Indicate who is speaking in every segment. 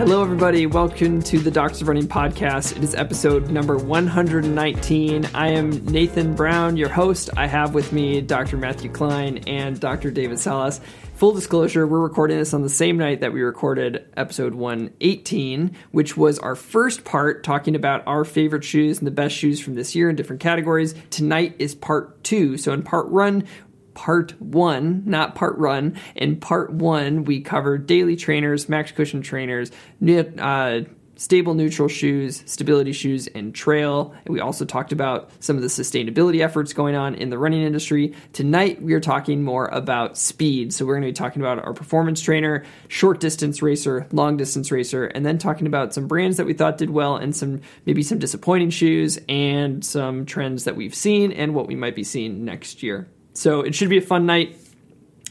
Speaker 1: Hello, everybody. Welcome to the Doctors of Running podcast. It is episode number 119. I am Nathan Brown, your host. I have with me Dr. Matthew Klein and Dr. David Salas. Full disclosure, we're recording this on the same night that we recorded episode 118, which was our first part talking about our favorite shoes and the best shoes from this year in different categories. Tonight is part two. So, in part one, part one, not part run. In part one, we covered daily trainers, max cushion trainers, uh, stable neutral shoes, stability shoes, and trail. And we also talked about some of the sustainability efforts going on in the running industry. Tonight, we are talking more about speed. So, we're going to be talking about our performance trainer, short distance racer, long distance racer, and then talking about some brands that we thought did well and some maybe some disappointing shoes and some trends that we've seen and what we might be seeing next year. So it should be a fun night.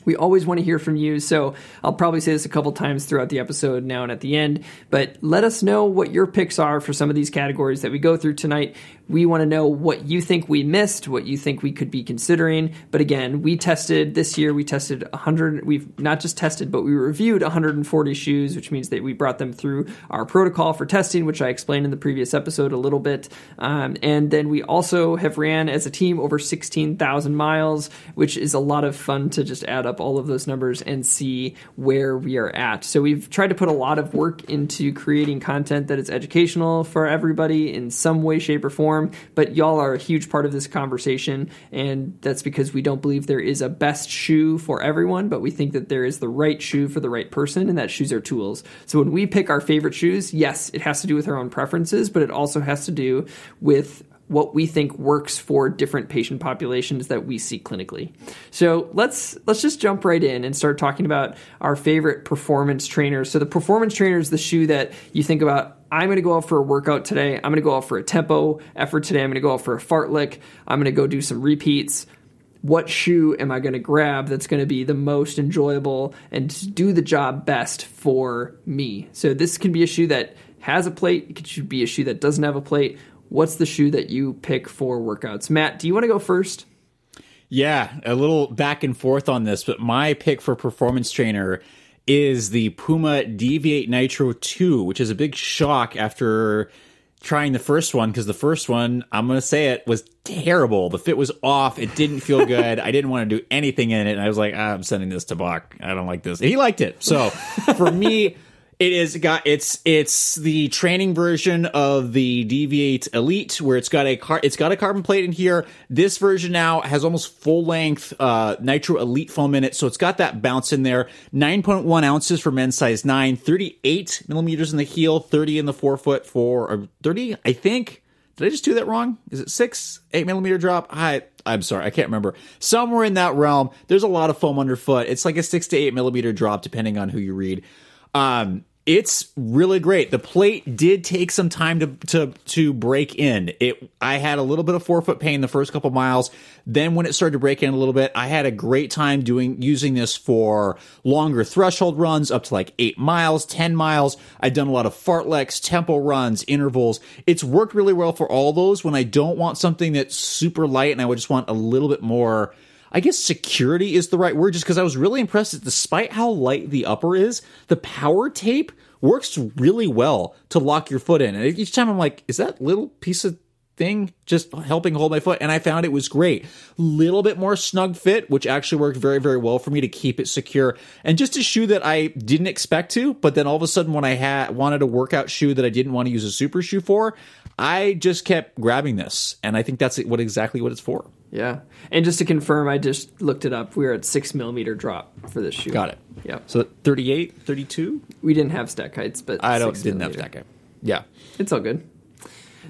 Speaker 1: We always want to hear from you, so I'll probably say this a couple times throughout the episode now and at the end. But let us know what your picks are for some of these categories that we go through tonight. We want to know what you think we missed, what you think we could be considering. But again, we tested this year, we tested 100, we've not just tested, but we reviewed 140 shoes, which means that we brought them through our protocol for testing, which I explained in the previous episode a little bit. Um, and then we also have ran as a team over 16,000 miles, which is a lot of fun to just add up all of those numbers and see where we are at. So we've tried to put a lot of work into creating content that is educational for everybody in some way, shape, or form but y'all are a huge part of this conversation, and that's because we don't believe there is a best shoe for everyone, but we think that there is the right shoe for the right person, and that shoes are tools. So when we pick our favorite shoes, yes, it has to do with our own preferences, but it also has to do with what we think works for different patient populations that we see clinically. So let's let's just jump right in and start talking about our favorite performance trainers. So the performance trainer is the shoe that you think about I'm going to go out for a workout today. I'm going to go out for a tempo effort today. I'm going to go out for a fartlek. I'm going to go do some repeats. What shoe am I going to grab that's going to be the most enjoyable and do the job best for me? So this can be a shoe that has a plate. It could be a shoe that doesn't have a plate. What's the shoe that you pick for workouts? Matt, do you want to go first?
Speaker 2: Yeah, a little back and forth on this, but my pick for performance trainer is the Puma Deviate Nitro 2, which is a big shock after trying the first one because the first one, I'm going to say it, was terrible. The fit was off. It didn't feel good. I didn't want to do anything in it. And I was like, ah, I'm sending this to Bach. I don't like this. he liked it. So for me, it is got it's it's the training version of the Deviate Elite where it's got a car it's got a carbon plate in here. This version now has almost full length uh, Nitro Elite foam in it, so it's got that bounce in there. 9.1 ounces for men's size 9, 38 millimeters in the heel, 30 in the forefoot for or 30, I think. Did I just do that wrong? Is it six, eight millimeter drop? I I'm sorry, I can't remember. Somewhere in that realm, there's a lot of foam underfoot. It's like a six to eight millimeter drop, depending on who you read. Um, it's really great. The plate did take some time to to to break in. It I had a little bit of forefoot pain the first couple miles. Then when it started to break in a little bit, I had a great time doing using this for longer threshold runs up to like 8 miles, 10 miles. I've done a lot of fartleks, tempo runs, intervals. It's worked really well for all those when I don't want something that's super light and I would just want a little bit more I guess security is the right word just because I was really impressed that despite how light the upper is, the power tape works really well to lock your foot in. And each time I'm like, is that little piece of thing just helping hold my foot? And i found it was great. Little bit more snug fit which actually worked very very well for me to keep it secure. And just a shoe that i didn't expect to but then all of a sudden when i had wanted a workout shoe that i didn't want to use a super shoe for i just kept grabbing this and i think that's what exactly what it's for
Speaker 1: yeah. And just to confirm, I just looked it up. We are at six millimeter drop for this shoe.
Speaker 2: Got it.
Speaker 1: Yeah.
Speaker 2: So 38, 32?
Speaker 1: We didn't have stack heights, but
Speaker 2: I don't didn't millimeter. have stack height. Yeah.
Speaker 1: It's all good.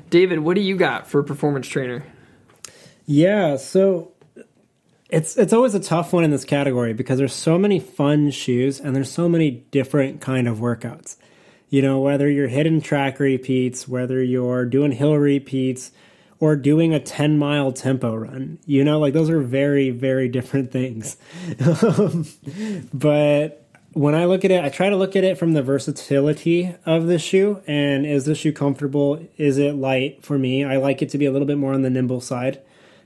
Speaker 1: David, what do you got for performance trainer?
Speaker 3: Yeah, so it's it's always a tough one in this category because there's so many fun shoes and there's so many different kind of workouts. You know, whether you're hitting track repeats, whether you're doing hill repeats, or doing a 10 mile tempo run. You know, like those are very, very different things. but when I look at it, I try to look at it from the versatility of the shoe and is the shoe comfortable? Is it light for me? I like it to be a little bit more on the nimble side.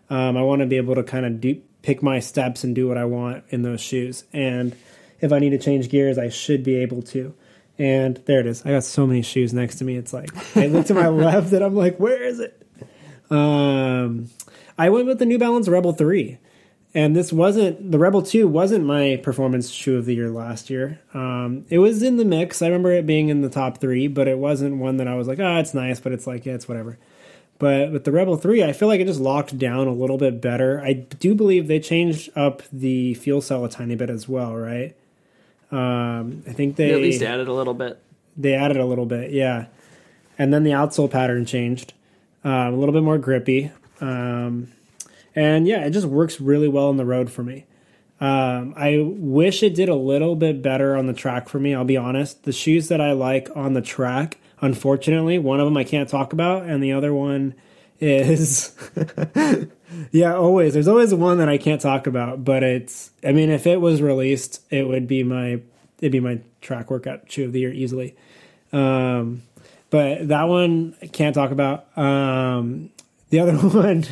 Speaker 3: Um, I want to be able to kind of do, pick my steps and do what I want in those shoes. And if I need to change gears, I should be able to. And there it is. I got so many shoes next to me. It's like I look to my left and I'm like, where is it? Um, I went with the New Balance Rebel 3 and this wasn't the Rebel Two wasn't my performance shoe of the year last year. Um, it was in the mix. I remember it being in the top three, but it wasn't one that I was like, oh, it's nice, but it's like, yeah, it's whatever. But with the Rebel Three, I feel like it just locked down a little bit better. I do believe they changed up the FuelCell a tiny bit as well, right? Um, I think they,
Speaker 1: they at least added a little bit.
Speaker 3: They added a little bit, yeah. And then the outsole pattern changed, uh, a little bit more grippy. Um, and yeah, it just works really well on the road for me. Um, I wish it did a little bit better on the track for me. I'll be honest. The shoes that I like on the track, unfortunately, one of them I can't talk about, and the other one is, yeah, always. There's always one that I can't talk about, but it's. I mean, if it was released, it would be my it'd be my track workout shoe of the year easily. Um, but that one I can't talk about. Um, the other one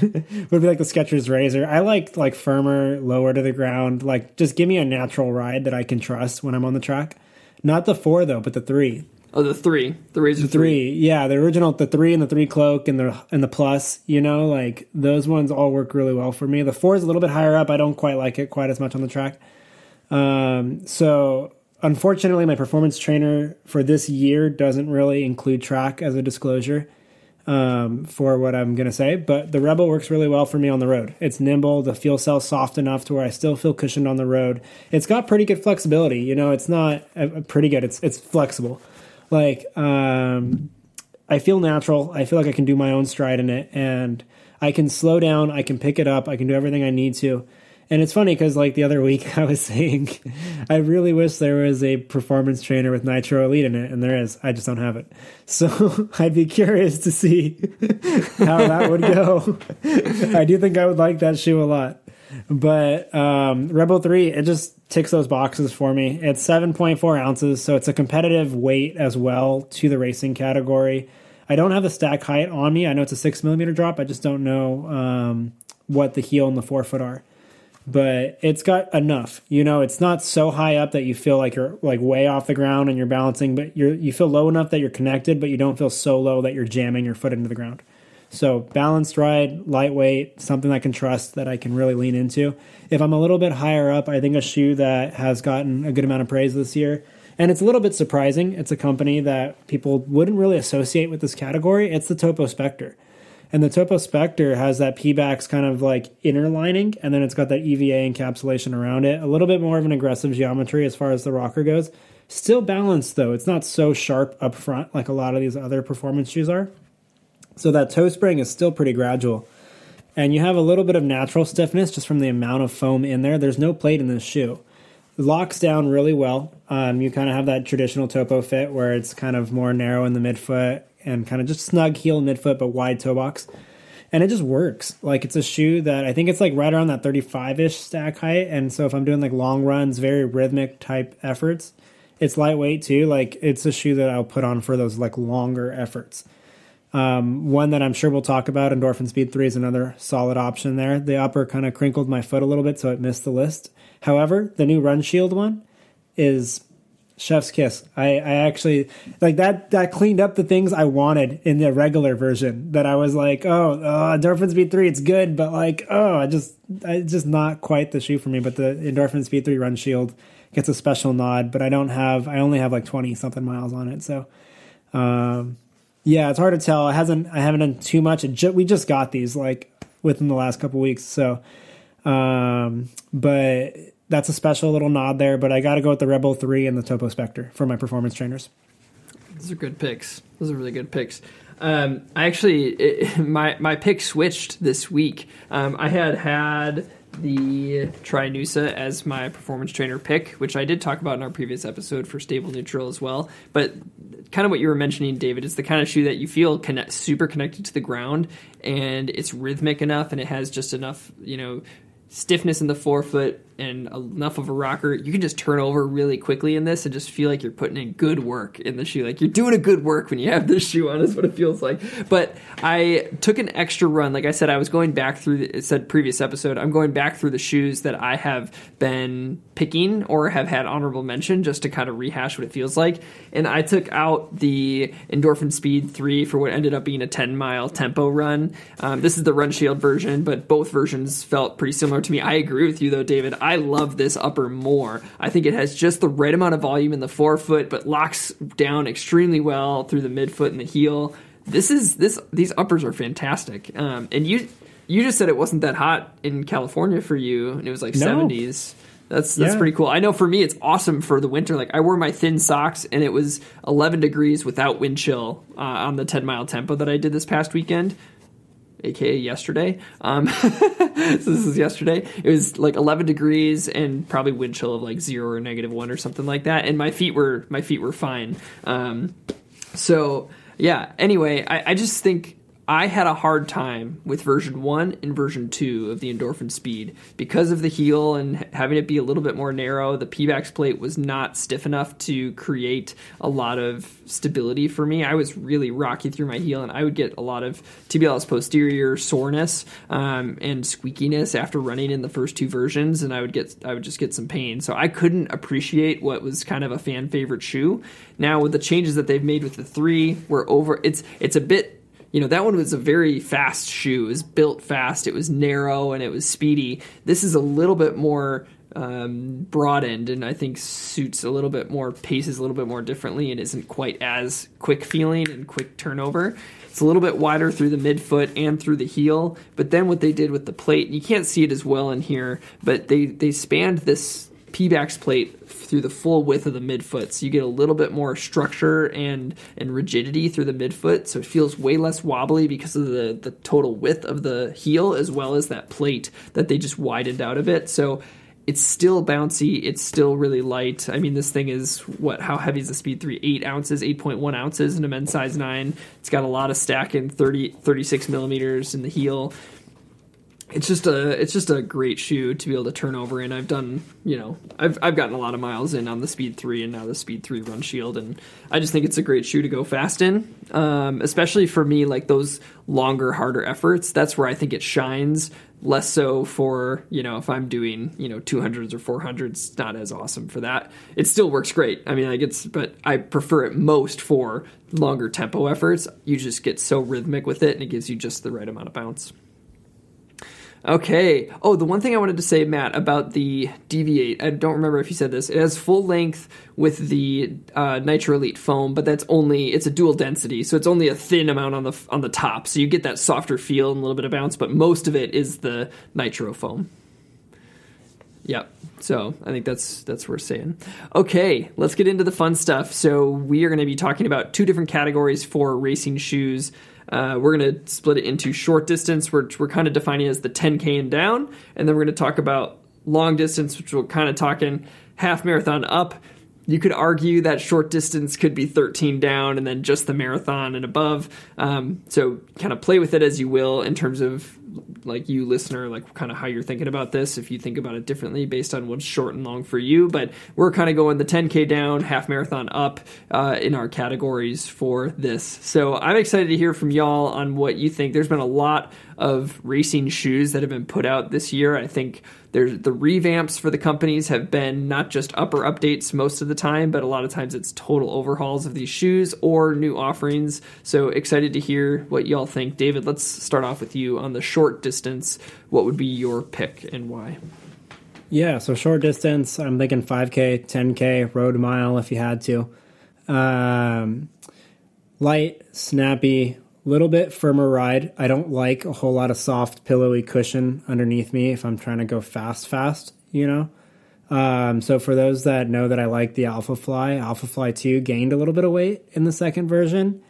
Speaker 3: would be like the Skechers Razor. I like like firmer, lower to the ground. Like just give me a natural ride that I can trust when I'm on the track. Not the four though, but the three.
Speaker 1: Oh, the three, the Razor
Speaker 3: the three. three. Yeah, the original, the three and the three cloak and the and the plus. You know, like those ones all work really well for me. The four is a little bit higher up. I don't quite like it quite as much on the track. Um, so unfortunately, my performance trainer for this year doesn't really include track as a disclosure um, for what I'm going to say, but the Rebel works really well for me on the road. It's nimble, the FuelCell's soft enough to where I still feel cushioned on the road. It's got pretty good flexibility. You know, it's not uh, pretty good. It's it's flexible. Like um, I feel natural. I feel like I can do my own stride in it, and I can slow down. I can pick it up. I can do everything I need to. And it's funny because like the other week I was saying, I really wish there was a performance trainer with Nitro Elite in it, and there is. I just don't have it. So I'd be curious to see how that would go. I do think I would like that shoe a lot. But um, Rebel 3, it just ticks those boxes for me. It's 7.4 ounces, so it's a competitive weight as well to the racing category. I don't have the stack height on me. I know it's a six millimeter drop. I just don't know um, what the heel and the forefoot are but it's got enough. You know, it's not so high up that you feel like you're like way off the ground and you're balancing, but you're you feel low enough that you're connected, but you don't feel so low that you're jamming your foot into the ground. So balanced ride, lightweight, something I can trust that I can really lean into. If I'm a little bit higher up, I think a shoe that has gotten a good amount of praise this year. And it's a little bit surprising. It's a company that people wouldn't really associate with this category. It's the Topo Spectre. And the Topo Spectre has that Pebax kind of like inner lining, and then it's got that EVA encapsulation around it. A little bit more of an aggressive geometry as far as the rocker goes. Still balanced though. It's not so sharp up front like a lot of these other performance shoes are. So that toe spring is still pretty gradual. And you have a little bit of natural stiffness just from the amount of foam in there. There's no plate in this shoe. It locks down really well. Um, you kind of have that traditional topo fit where it's kind of more narrow in the midfoot and kind of just snug heel midfoot but wide toe box and it just works like it's a shoe that i think it's like right around that 35ish stack height and so if i'm doing like long runs very rhythmic type efforts it's lightweight too like it's a shoe that i'll put on for those like longer efforts um, one that i'm sure we'll talk about endorphin speed 3 is another solid option there the upper kind of crinkled my foot a little bit so it missed the list however the new run shield one is chef's kiss. I, I actually like that. That cleaned up the things I wanted in the regular version. That I was like, oh, uh, Endorphin Speed Three, it's good, but like, oh, I just, it's just not quite the shoe for me. But the Endorphin Speed Three Run Shield gets a special nod. But I don't have, I only have like twenty something miles on it. So, um, yeah, it's hard to tell. I hasn't, I haven't done too much. Ju- we just got these like within the last couple weeks. So, um, but that's a special little nod there, but I got to go with the Rebel 3 and the Topo Spectre for my performance trainers.
Speaker 1: Those are good picks. Those are really good picks. Um, I actually, it, my my pick switched this week. Um, I had had the Trinusa as my performance trainer pick, which I did talk about in our previous episode for stable neutral as well. But kind of what you were mentioning, David, is the kind of shoe that you feel connect, super connected to the ground, and it's rhythmic enough, and it has just enough, you know, stiffness in the forefoot and enough of a rocker, you can just turn over really quickly in this and just feel like you're putting in good work in the shoe. Like you're doing a good work when you have this shoe on, is what it feels like. But I took an extra run. Like I said, I was going back through, the, it said previous episode, I'm going back through the shoes that I have been picking or have had honorable mention just to kind of rehash what it feels like. And I took out the Endorphin Speed 3 for what ended up being a 10 mile tempo run. Um, this is the Run Shield version, but both versions felt pretty similar to me. I agree with you though, David. I love this upper more. I think it has just the right amount of volume in the forefoot, but locks down extremely well through the midfoot and the heel. This is this these uppers are fantastic. Um, and you you just said it wasn't that hot in California for you, and it was like seventies. No. That's that's yeah. pretty cool. I know for me it's awesome for the winter. Like I wore my thin socks and it was 11 degrees without wind chill uh, on the 10 mile tempo that I did this past weekend aka yesterday. Um, so this is yesterday. It was like 11 degrees and probably wind chill of like zero or negative one or something like that. And my feet were my feet were fine. Um, so yeah. Anyway, I, I just think I had a hard time with version 1 and version 2 of the endorphin speed because of the heel and having it be a little bit more narrow. The Pebax plate was not stiff enough to create a lot of stability for me. I was really rocky through my heel and I would get a lot of tibialis posterior soreness um, and squeakiness after running in the first two versions and I would get I would just get some pain. So I couldn't appreciate what was kind of a fan favorite shoe. Now with the changes that they've made with the 3, we're over it's it's a bit you know that one was a very fast shoe. It was built fast. It was narrow and it was speedy. This is a little bit more um, broadened and I think suits a little bit more paces a little bit more differently and isn't quite as quick feeling and quick turnover. It's a little bit wider through the midfoot and through the heel. But then what they did with the plate, you can't see it as well in here, but they they spanned this Pebax plate through the full width of the midfoot. So you get a little bit more structure and and rigidity through the midfoot. So it feels way less wobbly because of the the total width of the heel as well as that plate that they just widened out of it. So it's still bouncy. It's still really light. I mean, this thing is what? How heavy is the Speed 3? 8 ounces, 8.1 ounces in a men's size 9. It's got a lot of stack in 30, 36 millimeters in the heel it's just a it's just a great shoe to be able to turn over in. I've done you know I've I've gotten a lot of miles in on the Speed Three and now the Speed Three Run Shield, and I just think it's a great shoe to go fast in, um, especially for me like those longer, harder efforts. That's where I think it shines. Less so for you know if I'm doing you know 200s or 400s, not as awesome for that. It still works great. I mean, like it's but I prefer it most for longer tempo efforts. You just get so rhythmic with it, and it gives you just the right amount of bounce. Okay. Oh, the one thing I wanted to say, Matt, about the Deviate, I don't remember if you said this. It has full length with the uh, Nitro Elite foam, but that's only it's a dual density, so it's only a thin amount on the on the top, so you get that softer feel and a little bit of bounce. But most of it is the Nitro foam. Yep. So I think that's that's worth saying. Okay, let's get into the fun stuff. So we are going to be talking about two different categories for racing shoes. Uh, we're going to split it into short distance, which we're kind of defining as the 10K and down. And then we're going to talk about long distance, which we're kind of talking half marathon up. You could argue that short distance could be 13 down and then just the marathon and above. Um, so kind of play with it as you will in terms of like you listener like kind of how you're thinking about this if you think about it differently based on what's short and long for you but we're kind of going the 10k down half marathon up uh, in our categories for this. So i'm excited to hear from y'all on what you think. There's been a lot of racing shoes that have been put out this year. I think there's the revamps for the companies have been not just upper updates most of the time but a lot of times it's total overhauls of these shoes or new offerings. So excited to hear what y'all think. David let's start off with you on the short short distance, what would be your pick and why?
Speaker 3: Yeah, so short distance, I'm thinking 5K, 10K, road mile if you had to. Um, light, snappy, little bit firmer ride. I don't like a whole lot of soft, pillowy cushion underneath me if I'm trying to go fast, fast, you know? Um, so for those that know that I like the Alphafly, Alpha Fly 2 gained a little bit of weight in the second version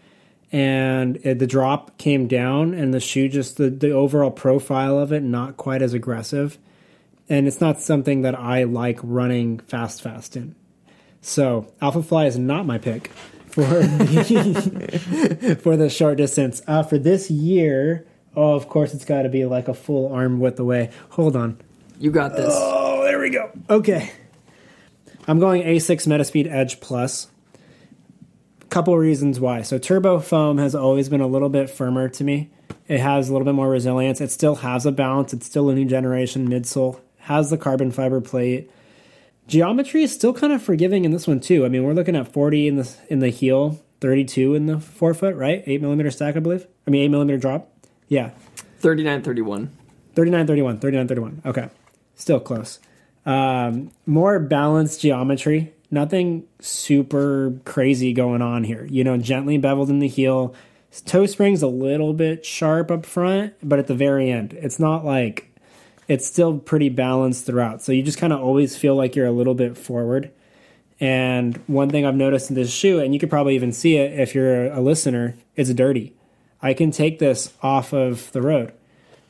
Speaker 3: and the drop came down, and the shoe just the the overall profile of it not quite as aggressive, and it's not something that I like running fast fast in. So Alphafly is not my pick for the, for the short distance. Uh, for this year, oh, of course, it's got to be like a full arm width away. Hold on.
Speaker 1: You got this.
Speaker 3: Oh, there we go. Okay. I'm going Asics Metaspeed Edge Plus. Couple reasons why. So Turbo Foam has always been a little bit firmer to me. It has a little bit more resilience. It still has a bounce. It's still a new generation midsole. Has the carbon fiber plate. Geometry is still kind of forgiving in this one too. I mean, we're looking at 40 in the in the heel, 32 in the forefoot, right? Eight millimeter stack, I believe. I mean, eight millimeter drop. Yeah,
Speaker 1: 39 31.
Speaker 3: 39 31 39 31 okay still close um, more balanced geometry nothing super crazy going on here. You know gently beveled in the heel. Toe springs a little bit sharp up front but at the very end it's not like it's still pretty balanced throughout. So you just kind of always feel like you're a little bit forward. And one thing i've noticed in this shoe and you could probably even see it if you're a listener it's dirty. I can take this off of the road.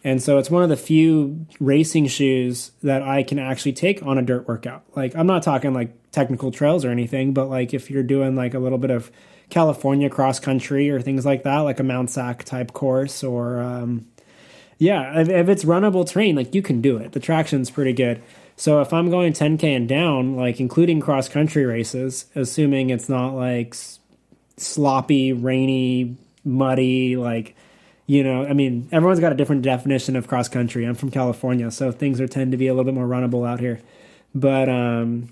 Speaker 3: And so it's one of the few racing shoes that I can actually take on a dirt workout. Like I'm not talking like technical trails or anything, but like if you're doing like a little bit of California cross country or things like that, like a Mount Sac type course or um, yeah, if, if it's runnable terrain, like you can do it. The traction's pretty good. So if I'm going 10k and down, like including cross country races, assuming it's not like sloppy, rainy, muddy, like you know, I mean, everyone's got a different definition of cross country. I'm from California, so things are tend to be a little bit more runnable out here. But um,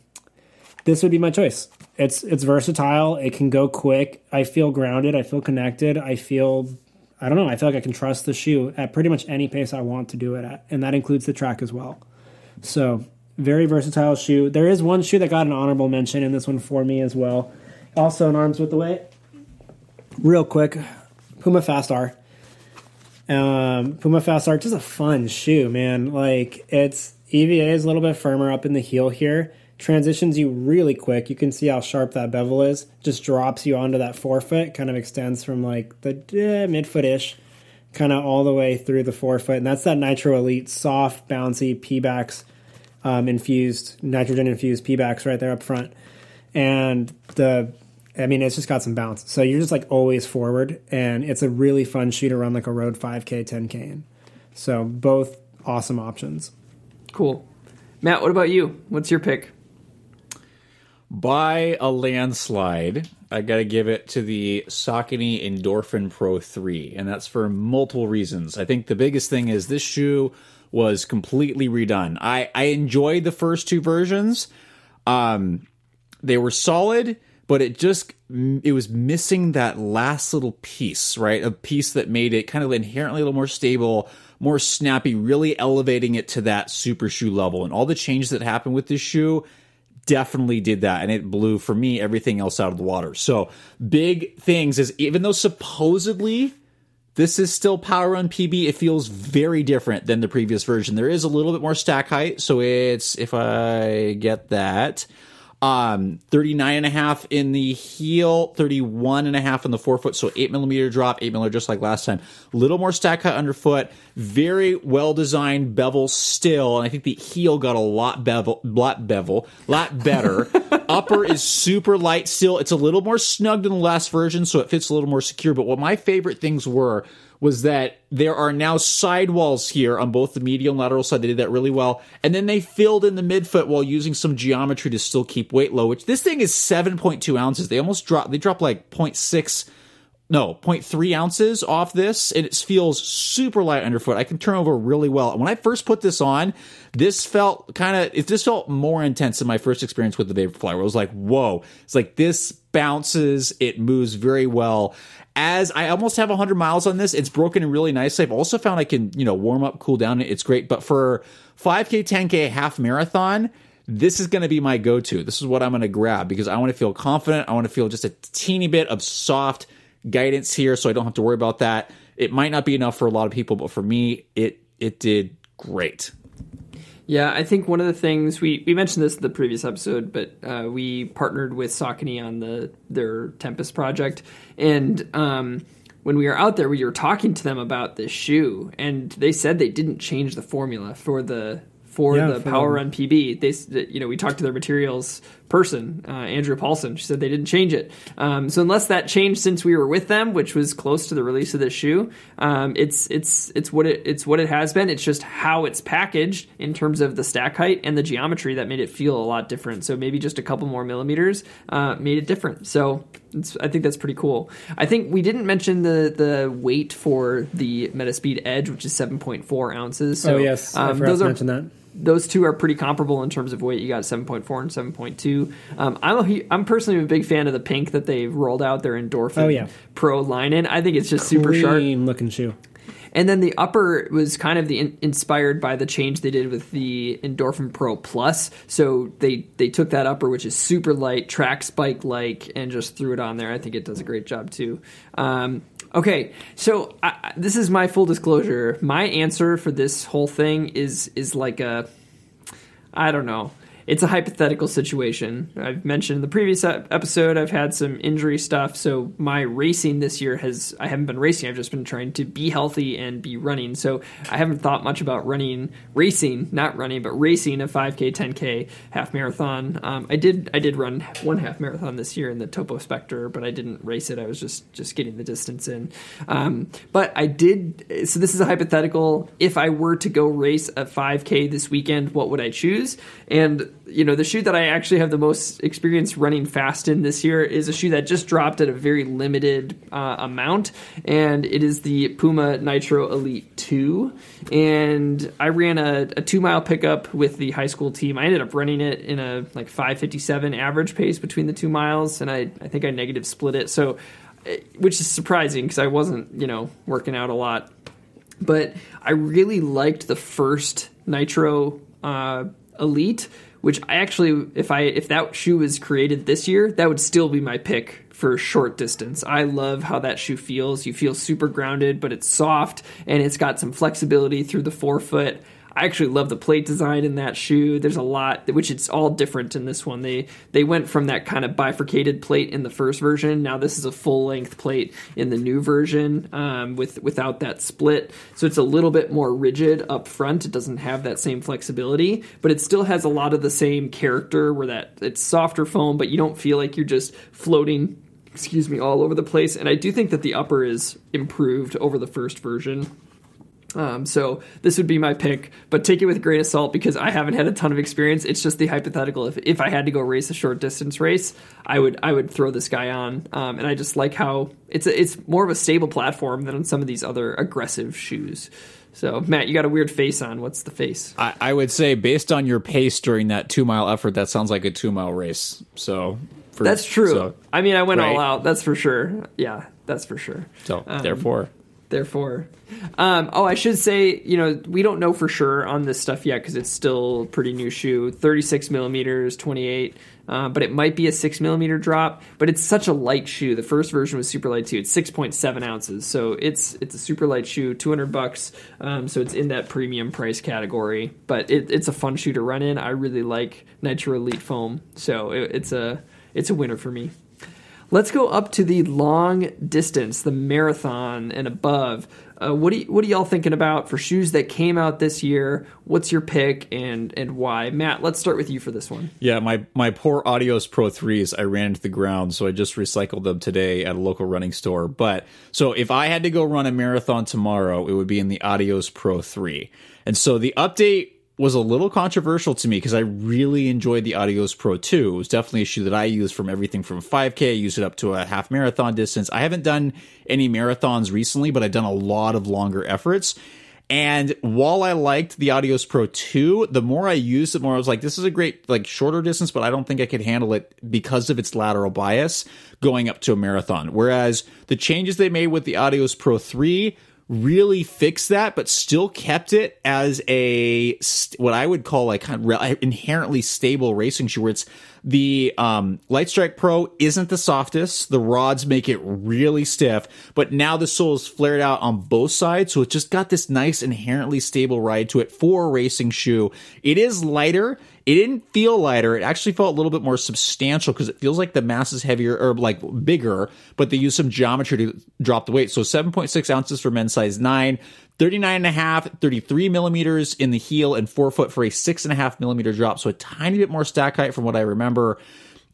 Speaker 3: this would be my choice. It's it's versatile. It can go quick. I feel grounded. I feel connected. I feel I don't know. I feel like I can trust the shoe at pretty much any pace I want to do it at, and that includes the track as well. So very versatile shoe. There is one shoe that got an honorable mention in this one for me as well. Also an arms with the away. Real quick, Puma Fast R. Um, Puma Fast R just a fun shoe, man. Like it's EVA is a little bit firmer up in the heel here. Transitions you really quick. You can see how sharp that bevel is. Just drops you onto that forefoot. Kind of extends from like the eh, midfoot ish, kind of all the way through the forefoot. And that's that Nitro Elite soft, bouncy Pebax um, infused, nitrogen infused Pebax right there up front. And the I mean, it's just got some bounce. So you're just like always forward, and it's a really fun shoe to run like a road 5K, 10K in. So both awesome options.
Speaker 1: Cool. Matt, what about you? What's your pick?
Speaker 2: By a landslide, I got to give it to the Saucony Endorphin Pro 3, and that's for multiple reasons. I think the biggest thing is this shoe was completely redone. I, I enjoyed the first two versions. Um, they were solid but it just it was missing that last little piece, right? A piece that made it kind of inherently a little more stable, more snappy, really elevating it to that super shoe level. And all the changes that happened with this shoe definitely did that and it blew for me everything else out of the water. So, big things is even though supposedly this is still Power Run PB. It feels very different than the previous version. There is a little bit more stack height, so it's if I get that, um 39 and a half in the heel 31 and a half in the forefoot so 8 millimeter drop 8 millimeter just like last time. Little more stack cut underfoot very well designed bevel still and i think the heel got a lot bevel lot bevel lot better. Upper is super light still. It's a little more snug than the last version so it fits a little more secure but what my favorite things were was that there are now sidewalls here on both the medial and lateral side. They did that really well. And then they filled in the midfoot while using some geometry to still keep weight low, which this thing is 7.2 ounces. They almost drop, they drop like 0.6 no, 0.3 ounces off this. And it feels super light underfoot. I can turn over really well. When I first put this on, this felt kind of, it this felt more intense than my first experience with the Vaporfly, where I was like, whoa, it's like this bounces, it moves very well as I almost have 100 miles on this, it's broken in really nicely. I've also found I can, you know, warm up, cool down. It's great. But for 5K, 10K, half marathon, this is going to be my go to. This is what I'm going to grab because I want to feel confident. I want to feel just a teeny bit of soft guidance here so I don't have to worry about that. It might not be enough for a lot of people, but for me, it it did great.
Speaker 1: Yeah, I think one of the things we, we mentioned this in the previous episode, but uh, we partnered with Saucony on the their Tempest project, and um, when we were out there, we were talking to them about this shoe, and they said they didn't change the formula for the for
Speaker 3: Yeah,
Speaker 1: the
Speaker 3: for
Speaker 1: Power
Speaker 3: the-
Speaker 1: Run PB. They, you know, we talked to their materials person, uh, Andrew Paulson. She said they didn't change it. Um, so unless that changed since we were with them, which was close to the release of this shoe, um, it's it's it's what it it's what it has been. It's just how it's packaged in terms of the stack height and the geometry that made it feel a lot different. So maybe just a couple more millimeters uh, made it different. So it's, I think that's pretty cool. I think we didn't mention the the weight for the Metaspeed Edge, which is seven point four ounces. So,
Speaker 3: oh yes, I
Speaker 1: um,
Speaker 3: forgot
Speaker 1: those
Speaker 3: to
Speaker 1: are
Speaker 3: mention that.
Speaker 1: Those two are pretty comparable in terms of weight. You got 7.4 and 7.2. Um, I'm a, I'm personally a big fan of the pink that they've rolled out their Endorphin
Speaker 3: Oh, yeah.
Speaker 1: Pro line in. I think it's just super sharp.
Speaker 3: Looking shoe.
Speaker 1: And then the upper was kind of the in, inspired by the change they did with the Endorphin Pro Plus. So they they took that upper, which is super light, track spike like, and just threw it on there. I think it does a great job too. Um, okay, so I, this is my full disclosure. My answer for this whole thing is is like a I don't know. It's a hypothetical situation. I've mentioned in the previous episode I've had some injury stuff, so my racing this year has I haven't been racing. I've just been trying to be healthy and be running. So I haven't thought much about running, racing, not running, but racing a 5K, 10K, half marathon. Um, I did I did run one half marathon this year in the Topo Spectre, but I didn't race it. I was just just getting the distance in. Um, but I did. So this is a hypothetical. If I were to go race a 5K this weekend, what would I choose? And you know, the shoe that I actually have the most experience running fast in this year is a shoe that just dropped at a very limited uh, amount, and it is the Puma Nitro Elite 2. And I ran a, a two mile pickup with the high school team. I ended up running it in a like 557 average pace between the two miles, and I, I think I negative split it. So, eh, which is surprising because I wasn't, you know, working out a lot but I really liked the first Nitro uh, Elite, which I actually, if I if that shoe was created this year, that would still be my pick for short distance. I love how that shoe feels. You feel super grounded, but it's soft and it's got some flexibility through the forefoot. I actually love the plate design in that shoe. There's a lot, which it's all different in this one. They they went from that kind of bifurcated plate in the first version. Now this is a full length plate in the new version um, with without that split. So it's a little bit more rigid up front. It doesn't have that same flexibility, but it still has a lot of the same character. Where that it's softer foam, but you don't feel like you're just floating. Excuse me, all over the place. And I do think that the upper is improved over the first version. Um, so this would be my pick, but take it with a grain of salt because I haven't had a ton of experience. It's just the hypothetical. If if I had to go race a short distance race, I would I would throw this guy on, um, and I just like how it's a, it's more of a stable platform than on some of these other aggressive shoes. So Matt, you got a weird face on. What's the face?
Speaker 2: I, I would say, based on your pace during that two mile effort, that sounds like a two mile race. So for,
Speaker 1: That's true.
Speaker 2: So,
Speaker 1: I mean, I went all out. That's for sure. Yeah, that's for sure.
Speaker 2: so
Speaker 1: Um,
Speaker 2: therefore,
Speaker 1: therefore. Um, oh, I should say, you know, we don't know for sure on this stuff yet because it's still pretty new shoe, 36 millimeters, 28, uh, but it might be a six millimeter drop. But it's such a light shoe. The first version was super light too. It's 6.7 ounces, so it's it's a super light shoe, 200 bucks. Um, so it's in that premium price category, but it, it's a fun shoe to run in. I really like Nitro Elite foam, so it, it's a it's a winner for me. Let's go up to the long distance, the marathon and above. Uh, what you, what are y'all thinking about for shoes that came out this year? What's your pick and and why? Matt, let's start with you for this one.
Speaker 2: yeah, my my poor Adios Pro threes, I ran into the ground, so I just recycled them today at a local running store. But so if I had to go run a marathon tomorrow, it would be in the Adios Pro three. And so the update was a little controversial to me because I really enjoyed the Adios Pro 2. It was definitely a shoe that I used from everything from 5K, I used it up to a half marathon distance. I haven't done any marathons recently, but I've done a lot of longer efforts. And while I liked the Adios Pro 2, the more I used it, more I was like, this is a great, like, shorter distance, but I don't think I could handle it because of its lateral bias going up to a marathon. Whereas the changes they made with the Adios Pro 3 really fixed that, but still kept it as a what I would call like kind of re- inherently stable racing shoe. Where it's the um, Light Strike Pro isn't the softest. The rods make it really stiff, but now the sole is flared out on both sides, so it's just got this nice inherently stable ride to it for a racing shoe. It is lighter It didn't feel lighter. It actually felt a little bit more substantial because it feels like the mass is heavier or like bigger, but they use some geometry to drop the weight. So 7.6 ounces for men's size 9, 39 and a half, 33 millimeters in the heel, and four foot for a six and a half millimeter drop. So a tiny bit more stack height from what I remember.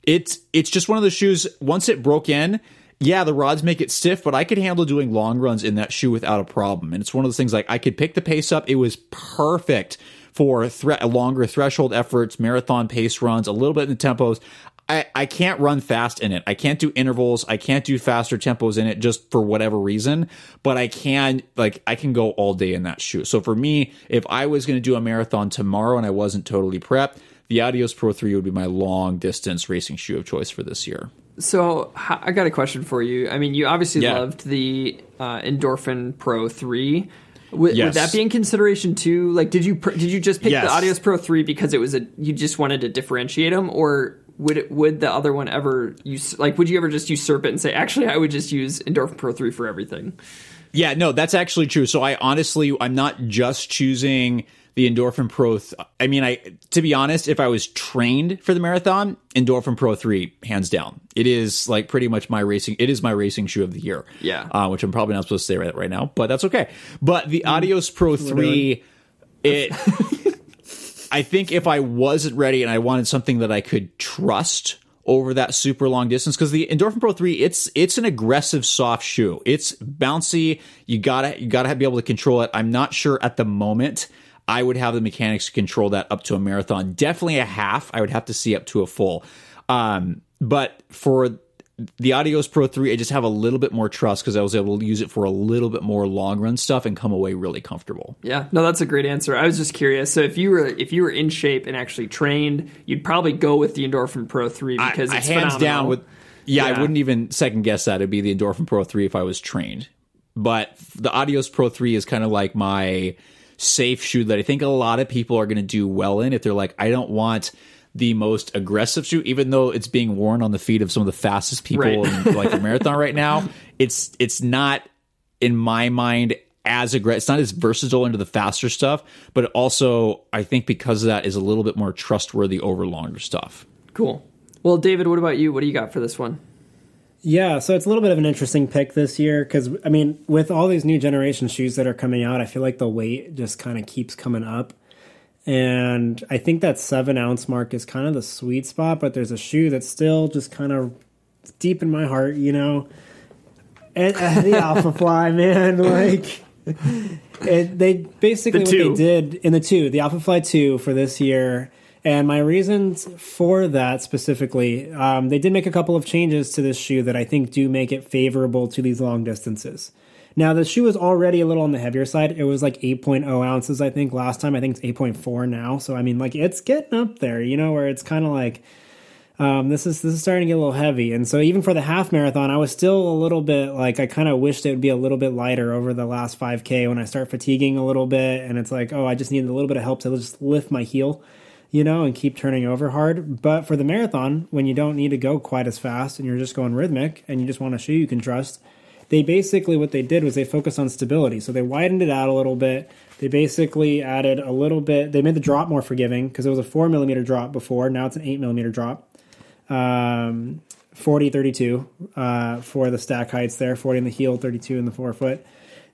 Speaker 2: It's it's just one of those shoes. Once it broke in, yeah, the rods make it stiff, but I could handle doing long runs in that shoe without a problem. And it's one of those things like I could pick the pace up. It was perfect for thre- longer threshold efforts, marathon pace runs, a little bit in the tempos. I, I can't run fast in it. I can't do intervals. I can't do faster tempos in it just for whatever reason, but I can, like, I can go all day in that shoe. So for me, if I was going to do a marathon tomorrow and I wasn't totally prepped, the Adios Pro 3 would be my long distance racing shoe of choice for this year.
Speaker 1: So I got a question for you. I mean, you obviously
Speaker 2: yeah.
Speaker 1: loved the uh, Endorphin Pro 3.
Speaker 2: Yes.
Speaker 1: Would that be in consideration too? Like, did you pr- did you just pick
Speaker 2: yes.
Speaker 1: the Adios Pro three because it was a you just wanted to differentiate them, or would it would the other one ever use like would you ever just usurp it and say actually I would just use Endorphin Pro three for everything?
Speaker 2: Yeah, no, that's actually true. So I honestly I'm not just choosing the Endorphin Pro. Th- I mean, I to be honest, if I was trained for the marathon, Endorphin Pro Three, hands down, it is like pretty much my racing. It is my racing shoe of the year.
Speaker 1: Yeah.
Speaker 2: uh, which I'm probably not supposed to say right, right now, but that's okay. But the Adios Pro Three, it. I think if I wasn't ready and I wanted something that I could trust over that super long distance, because the Endorphin Pro 3, it's it's an aggressive soft shoe. It's bouncy. You gotta you gotta be able to control it. I'm not sure at the moment I would have the mechanics to control that up to a marathon. Definitely a half. I would have to see up to a full. Um, but for the Adios Pro 3, I just have a little bit more trust because I was able to use it for a little bit more long run stuff and come away really comfortable.
Speaker 1: Yeah, no, that's a great answer. I was just curious. So if you were if you were in shape and actually trained, you'd probably go with the Endorphin Pro Three because
Speaker 2: I,
Speaker 1: it's
Speaker 2: I hands
Speaker 1: phenomenal.
Speaker 2: down with yeah,
Speaker 1: Yeah.
Speaker 2: I wouldn't even second guess that it'd be the Endorphin Pro 3 if I was trained. But the Adios Pro 3 is kind of like my safe shoe that I think a lot of people are going to do well in if they're like I don't want the most aggressive shoe even though it's being worn on the feet of some of the fastest people
Speaker 1: Right.
Speaker 2: in like the marathon right now. It's it's not in my mind as aggressive. It's not as versatile into the faster stuff, but also I think because of that is a little bit more trustworthy over longer stuff.
Speaker 1: Cool. Well, David, what about you? What do you got for this one?
Speaker 3: Yeah, so it's a little bit of an interesting pick this year because I mean, with all these new generation shoes that are coming out, I feel like the weight just kind of keeps coming up, and I think that seven ounce mark is kind of the sweet spot. But there's a shoe that's still just kind of deep in my heart, you know, and uh, the Alphafly, man, like. It, they basically
Speaker 1: The
Speaker 3: what they did in the two, the Alphafly two for this year, and my reasons for that specifically, um, they did make a couple of changes to this shoe that I think do make it favorable to these long distances. Now the shoe was already a little on the heavier side. It was like 8.0 ounces, I think, last time. I think it's 8.4 now. So I mean, like it's getting up there, you know, where it's kind of like um, this is this is starting to get a little heavy, and so even for the half marathon, I was still a little bit like I kind of wished it would be a little bit lighter over the last 5K when I start fatiguing a little bit, and it's like oh I just need a little bit of help to just lift my heel, you know, and keep turning over hard. But for the marathon, when you don't need to go quite as fast and you're just going rhythmic and you just want a shoe you can trust, they basically what they did was they focused on stability. So they widened it out a little bit. They basically added a little bit. They made the drop more forgiving because it was a four millimeter drop before. Now it's an eight millimeter drop um, 40 32 uh, for the stack heights there 40 in the heel 32 in the forefoot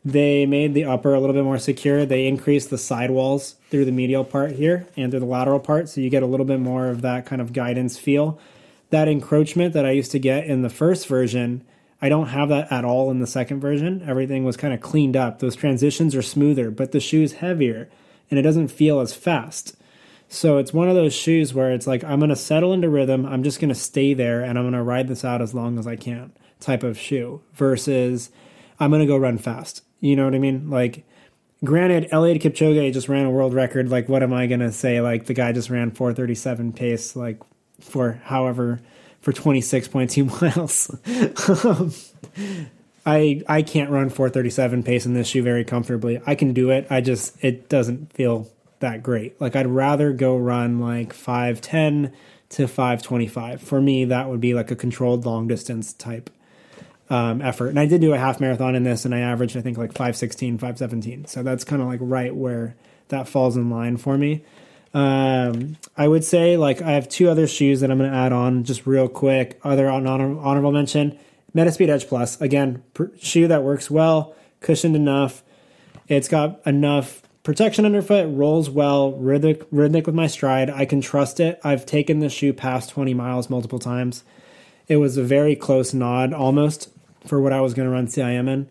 Speaker 3: they made the upper a little bit more secure they increased the sidewalls through the medial part here and through the lateral part so you get a little bit more of that kind of guidance feel that encroachment that i used to get in the first version i don't have that at all in the second version everything was kind of cleaned up those transitions are smoother but the shoe's heavier and it doesn't feel as fast so it's one of those shoes where it's like I'm going to settle into rhythm. I'm just going to stay there and I'm going to ride this out as long as I can type of shoe versus I'm going to go run fast. You know what I mean? Like granted Eliud Kipchoge just ran a world record. Like what am I to say like the guy just ran 437 pace like for however for 26.2 miles. um, I I can't run 437 pace in this shoe very comfortably. I can do it. I just it doesn't feel that great. Like I'd rather go run like 510 to 525. For me that would be like a controlled long distance type um, effort. And I did do a half marathon in this and I averaged I think like 516, 517. So that's kind of like right where that falls in line for me. Um, I would say like I have two other shoes that I'm going to add on just real quick. Other honor- honorable mention: Metaspeed Edge Plus. Again, shoe that works well, cushioned enough. It's got enough protection underfoot, rolls well, rhythmic, rhythmic with my stride. I can trust it. I've taken this shoe past 20 miles multiple times. It was a very close nod almost for what I was going to run CIM in.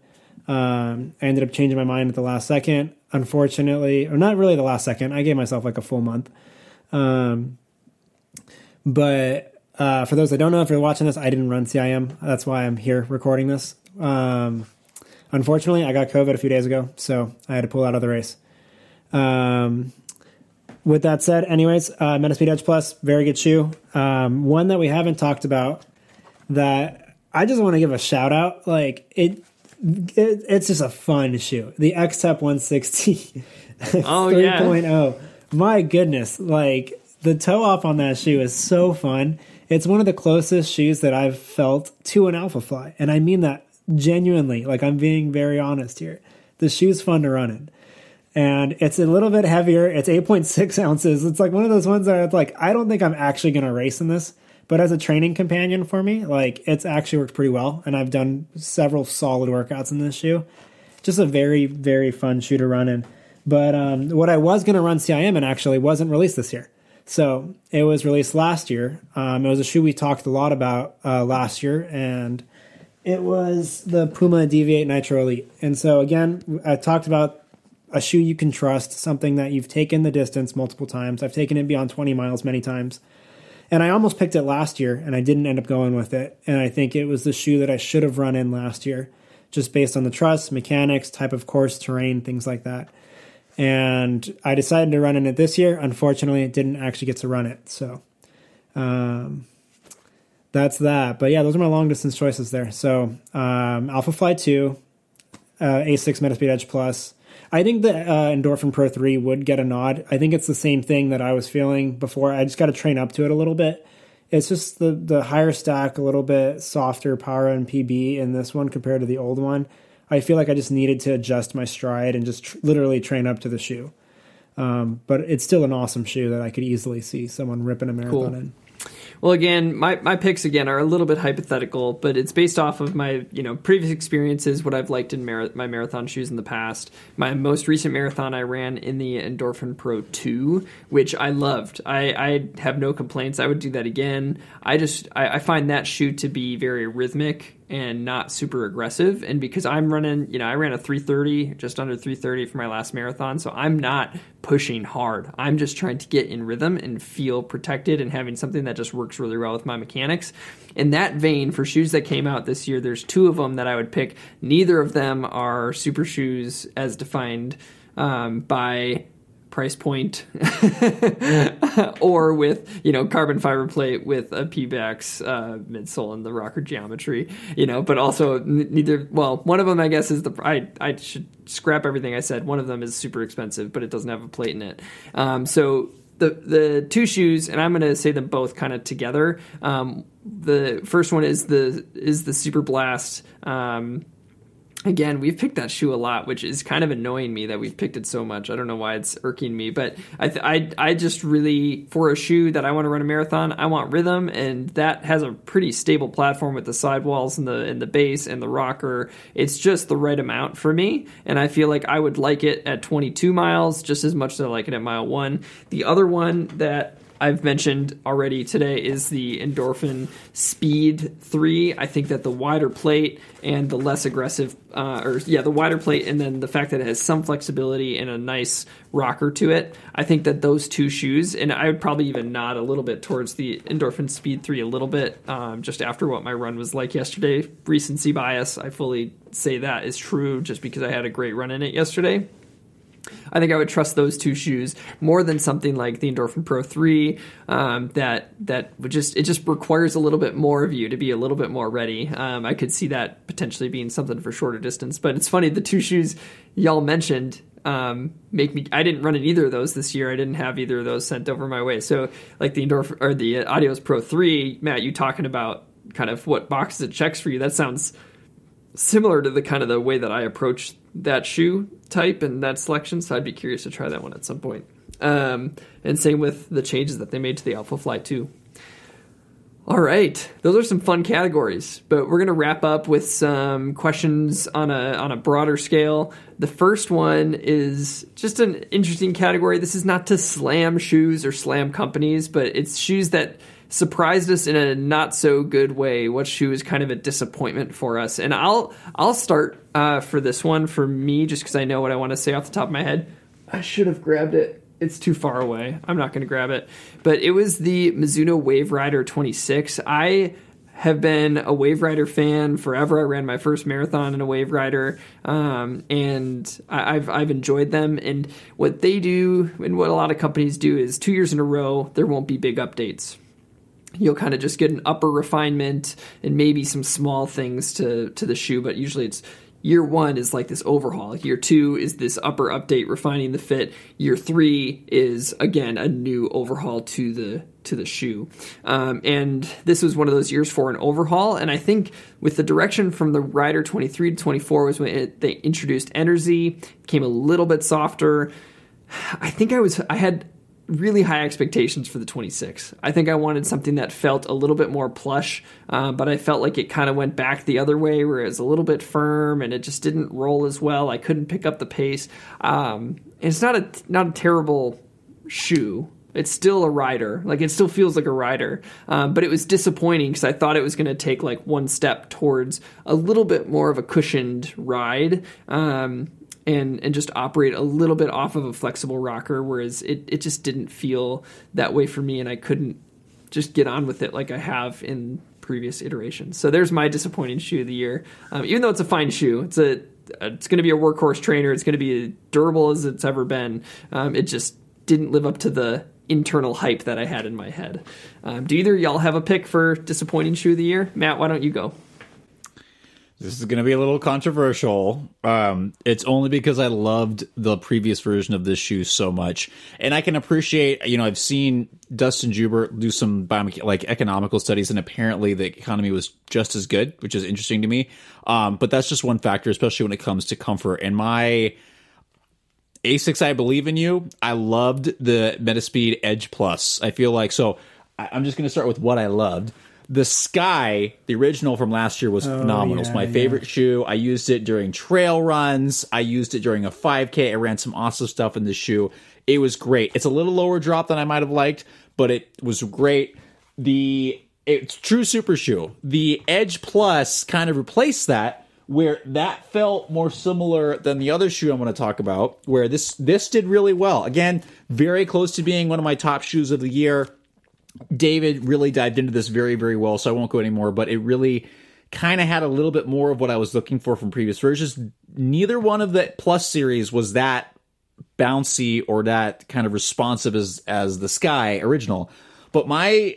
Speaker 3: Um, I ended up changing my mind at the last second. Unfortunately, or not really the last second. I gave myself like a full month. Um, but uh, for those that don't know, if you're watching this, I didn't run CIM. That's why I'm here recording this. Um, unfortunately, I got COVID a few days ago, so I had to pull out of the race. Um, with that said, anyways, uh, Metaspeed Edge Plus, very good shoe. Um, one that we haven't talked about that I just want to give a shout out. Like it, it it's just a fun shoe. The Xtep 160
Speaker 1: Oh, yeah.
Speaker 3: 3.0. My goodness, like the toe off on that shoe is so fun. It's one of the closest shoes that I've felt to an Alphafly, and I mean that genuinely. Like I'm being very honest here. The shoe's fun to run in and it's a little bit heavier. It's 8.6 ounces. It's like one of those ones that it's like, I don't think I'm actually going to race in this, but as a training companion for me, like it's actually worked pretty well. And I've done several solid workouts in this shoe. Just a very, very fun shoe to run in. But um, what I was going to run CIM in actually wasn't released this year. So it was released last year. Um, it was a shoe we talked a lot about uh, last year, and it was the Puma Deviate Nitro Elite. And so again, I talked about a shoe you can trust, something that you've taken the distance multiple times. I've taken it beyond 20 miles many times. And I almost picked it last year and I didn't end up going with it. And I think it was the shoe that I should have run in last year, just based on the trust, mechanics, type of course, terrain, things like that. And I decided to run in it this year. Unfortunately, it didn't actually get to run it. So um, that's that. But yeah, those are my long distance choices there. So um, Alphafly 2, uh, Asics Metaspeed Edge Plus. I think the uh, Endorphin Pro 3 would get a nod. I think it's the same thing that I was feeling before. I just got to train up to it a little bit. It's just the, the higher stack, a little bit softer PWRRUN PB in this one compared to the old one. I feel like I just needed to adjust my stride and just tr- literally train up to the shoe. Um, but it's still an awesome shoe that I could easily see someone ripping a marathon
Speaker 1: Cool.
Speaker 3: in.
Speaker 1: Well, again, my, my picks again are a little bit hypothetical, but it's based off of my you know previous experiences, what I've liked in mar- my marathon shoes in the past. My most recent marathon I ran in the Endorphin Pro Two, which I loved. I, I have no complaints. I would do that again. I just I, I find that shoe to be very rhythmic and not super aggressive. And because I'm running, you know, I ran a 330, just under 330 for my last marathon, so I'm not pushing hard. I'm just trying to get in rhythm and feel protected and having something that just works really well with my mechanics. In that vein, for shoes that came out this year, there's two of them that I would pick. Neither of them are super shoes as defined um, by price point or with you know carbon fiber plate with a Pebax uh, midsole and the rocker geometry you know but also neither well one of them i guess is the i i should scrap everything i said. One of them is super expensive but it doesn't have a plate in it. Um, so the the two shoes and i'm going to say them both kind of together um, the first one is the is the Superblast um, again we've picked that shoe a lot which is kind of annoying me that we've picked it so much. I don't know why it's irking me but i th- I, I just really for a shoe that i want to run a marathon i want rhythm and that has a pretty stable platform with the sidewalls and the and the base and the rocker. It's just the right amount for me and i feel like i would like it at 22 miles just as much as i like it at mile one. The other one that I've mentioned already today is the Endorphin Speed 3. I think that the wider plate and the less aggressive, uh, or yeah, the wider plate and then the fact that it has some flexibility and a nice rocker to it, I think that those two shoes, and I would probably even nod a little bit towards the Endorphin Speed 3 a little bit, um, just after what my run was like yesterday. Recency bias, I fully say that is true just because I had a great run in it yesterday. I think I would trust those two shoes more than something like the Endorphin Pro 3 um, that that would just it just requires a little bit more of you to be a little bit more ready. Um, I could see that potentially being something for shorter distance, but it's funny the two shoes y'all mentioned um, make me. I didn't run in either of those this year. I didn't have either of those sent over my way. So like the Endorphin or the Adios Pro 3, Matt, you talking about kind of what boxes it checks for you? That sounds similar to the kind of the way that I approach that shoe type and that selection, so I'd be curious to try that one at some point. Um, and same with the changes that they made to the Alphafly 2. All right, those are some fun categories, but we're gonna wrap up with some questions on a on a broader scale. The first one is just an interesting category. This is not to slam shoes or slam companies, but it's shoes that surprised us in a not so good way. What shoe is kind of a disappointment for us? And I'll I'll start uh, for this one for me, just because I know what I want to say off the top of my head. I should have grabbed it it's too far away. I'm not going to grab it. But it was the Mizuno Wave Rider 26. I have been a Wave Rider fan forever. I ran my first marathon in a Wave Rider, um, and I, have I've enjoyed them. And what they do, and what a lot of companies do, is two years in a row there won't be big updates. You'll kind of just get an upper refinement and maybe some small things to to the shoe, but usually it's year one is like this overhaul. Year two is this upper update, refining the fit. Year three is again a new overhaul to the to the shoe. Um, and this was one of those years for an overhaul. And I think with the direction from the Rider 23 to 24 was when it, they introduced Enerzy, became a little bit softer. I think I was I had really high expectations for the 26. I think I wanted something that felt a little bit more plush, uh, but I felt like it kind of went back the other way, where it was a little bit firm and it just didn't roll as well. I couldn't pick up the pace. Um, it's not a not a terrible shoe. It's still a rider, like it still feels like a rider, um, but it was disappointing because I thought it was going to take like one step towards a little bit more of a cushioned ride. Um, and and just operate a little bit off of a flexible rocker whereas it, it just didn't feel that way for me and I couldn't just get on with it like I have in previous iterations. So there's my disappointing shoe of the year. Um, even though it's a fine shoe, it's a it's going to be a workhorse trainer. It's going to be as durable as it's ever been. Um, it just didn't live up to the internal hype that I had in my head. Um, do either y'all have a pick for disappointing shoe of the year? Matt, why don't you go?
Speaker 2: This is going to be a little controversial. Um, it's only because I loved the previous version of this shoe so much, and I can appreciate. You know, I've seen Dustin Joubert do some biome- like economical studies, and apparently the economy was just as good, which is interesting to me. Um, but that's just one factor, especially when it comes to comfort. And my Asics, I believe in you. I loved the Metaspeed Edge Plus. I feel like so. I, I'm just going to start with what I loved the Sky, the original from last year, was oh, phenomenal. Yeah, it's my favorite yeah. shoe. I used it during trail runs. I used it during a 5K. I ran some awesome stuff in the shoe. It was great. It's a little lower drop than I might have liked, but it was great. The it's true super shoe. The Edge Plus kind of replaced that, where that felt more similar than the other shoe I'm going to talk about. Where this this did really well. Again, very close to being one of my top shoes of the year David really dived into this very, very well, so I won't go anymore, but it really kind of had a little bit more of what I was looking for from previous versions. Neither one of the Plus series was that bouncy or that kind of responsive as as the Sky original. But my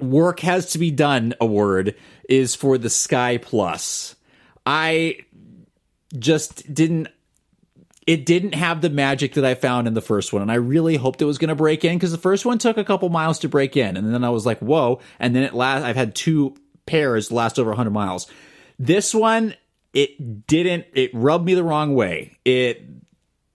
Speaker 2: work has to be done award is for the Sky Plus. I just didn't it didn't have the magic that I found in the first one. And I really hoped it was going to break in because the first one took a couple miles to break in. And then I was like, whoa. And then it last, I've had two pairs last over 100 miles. This one, it didn't, it rubbed me the wrong way. It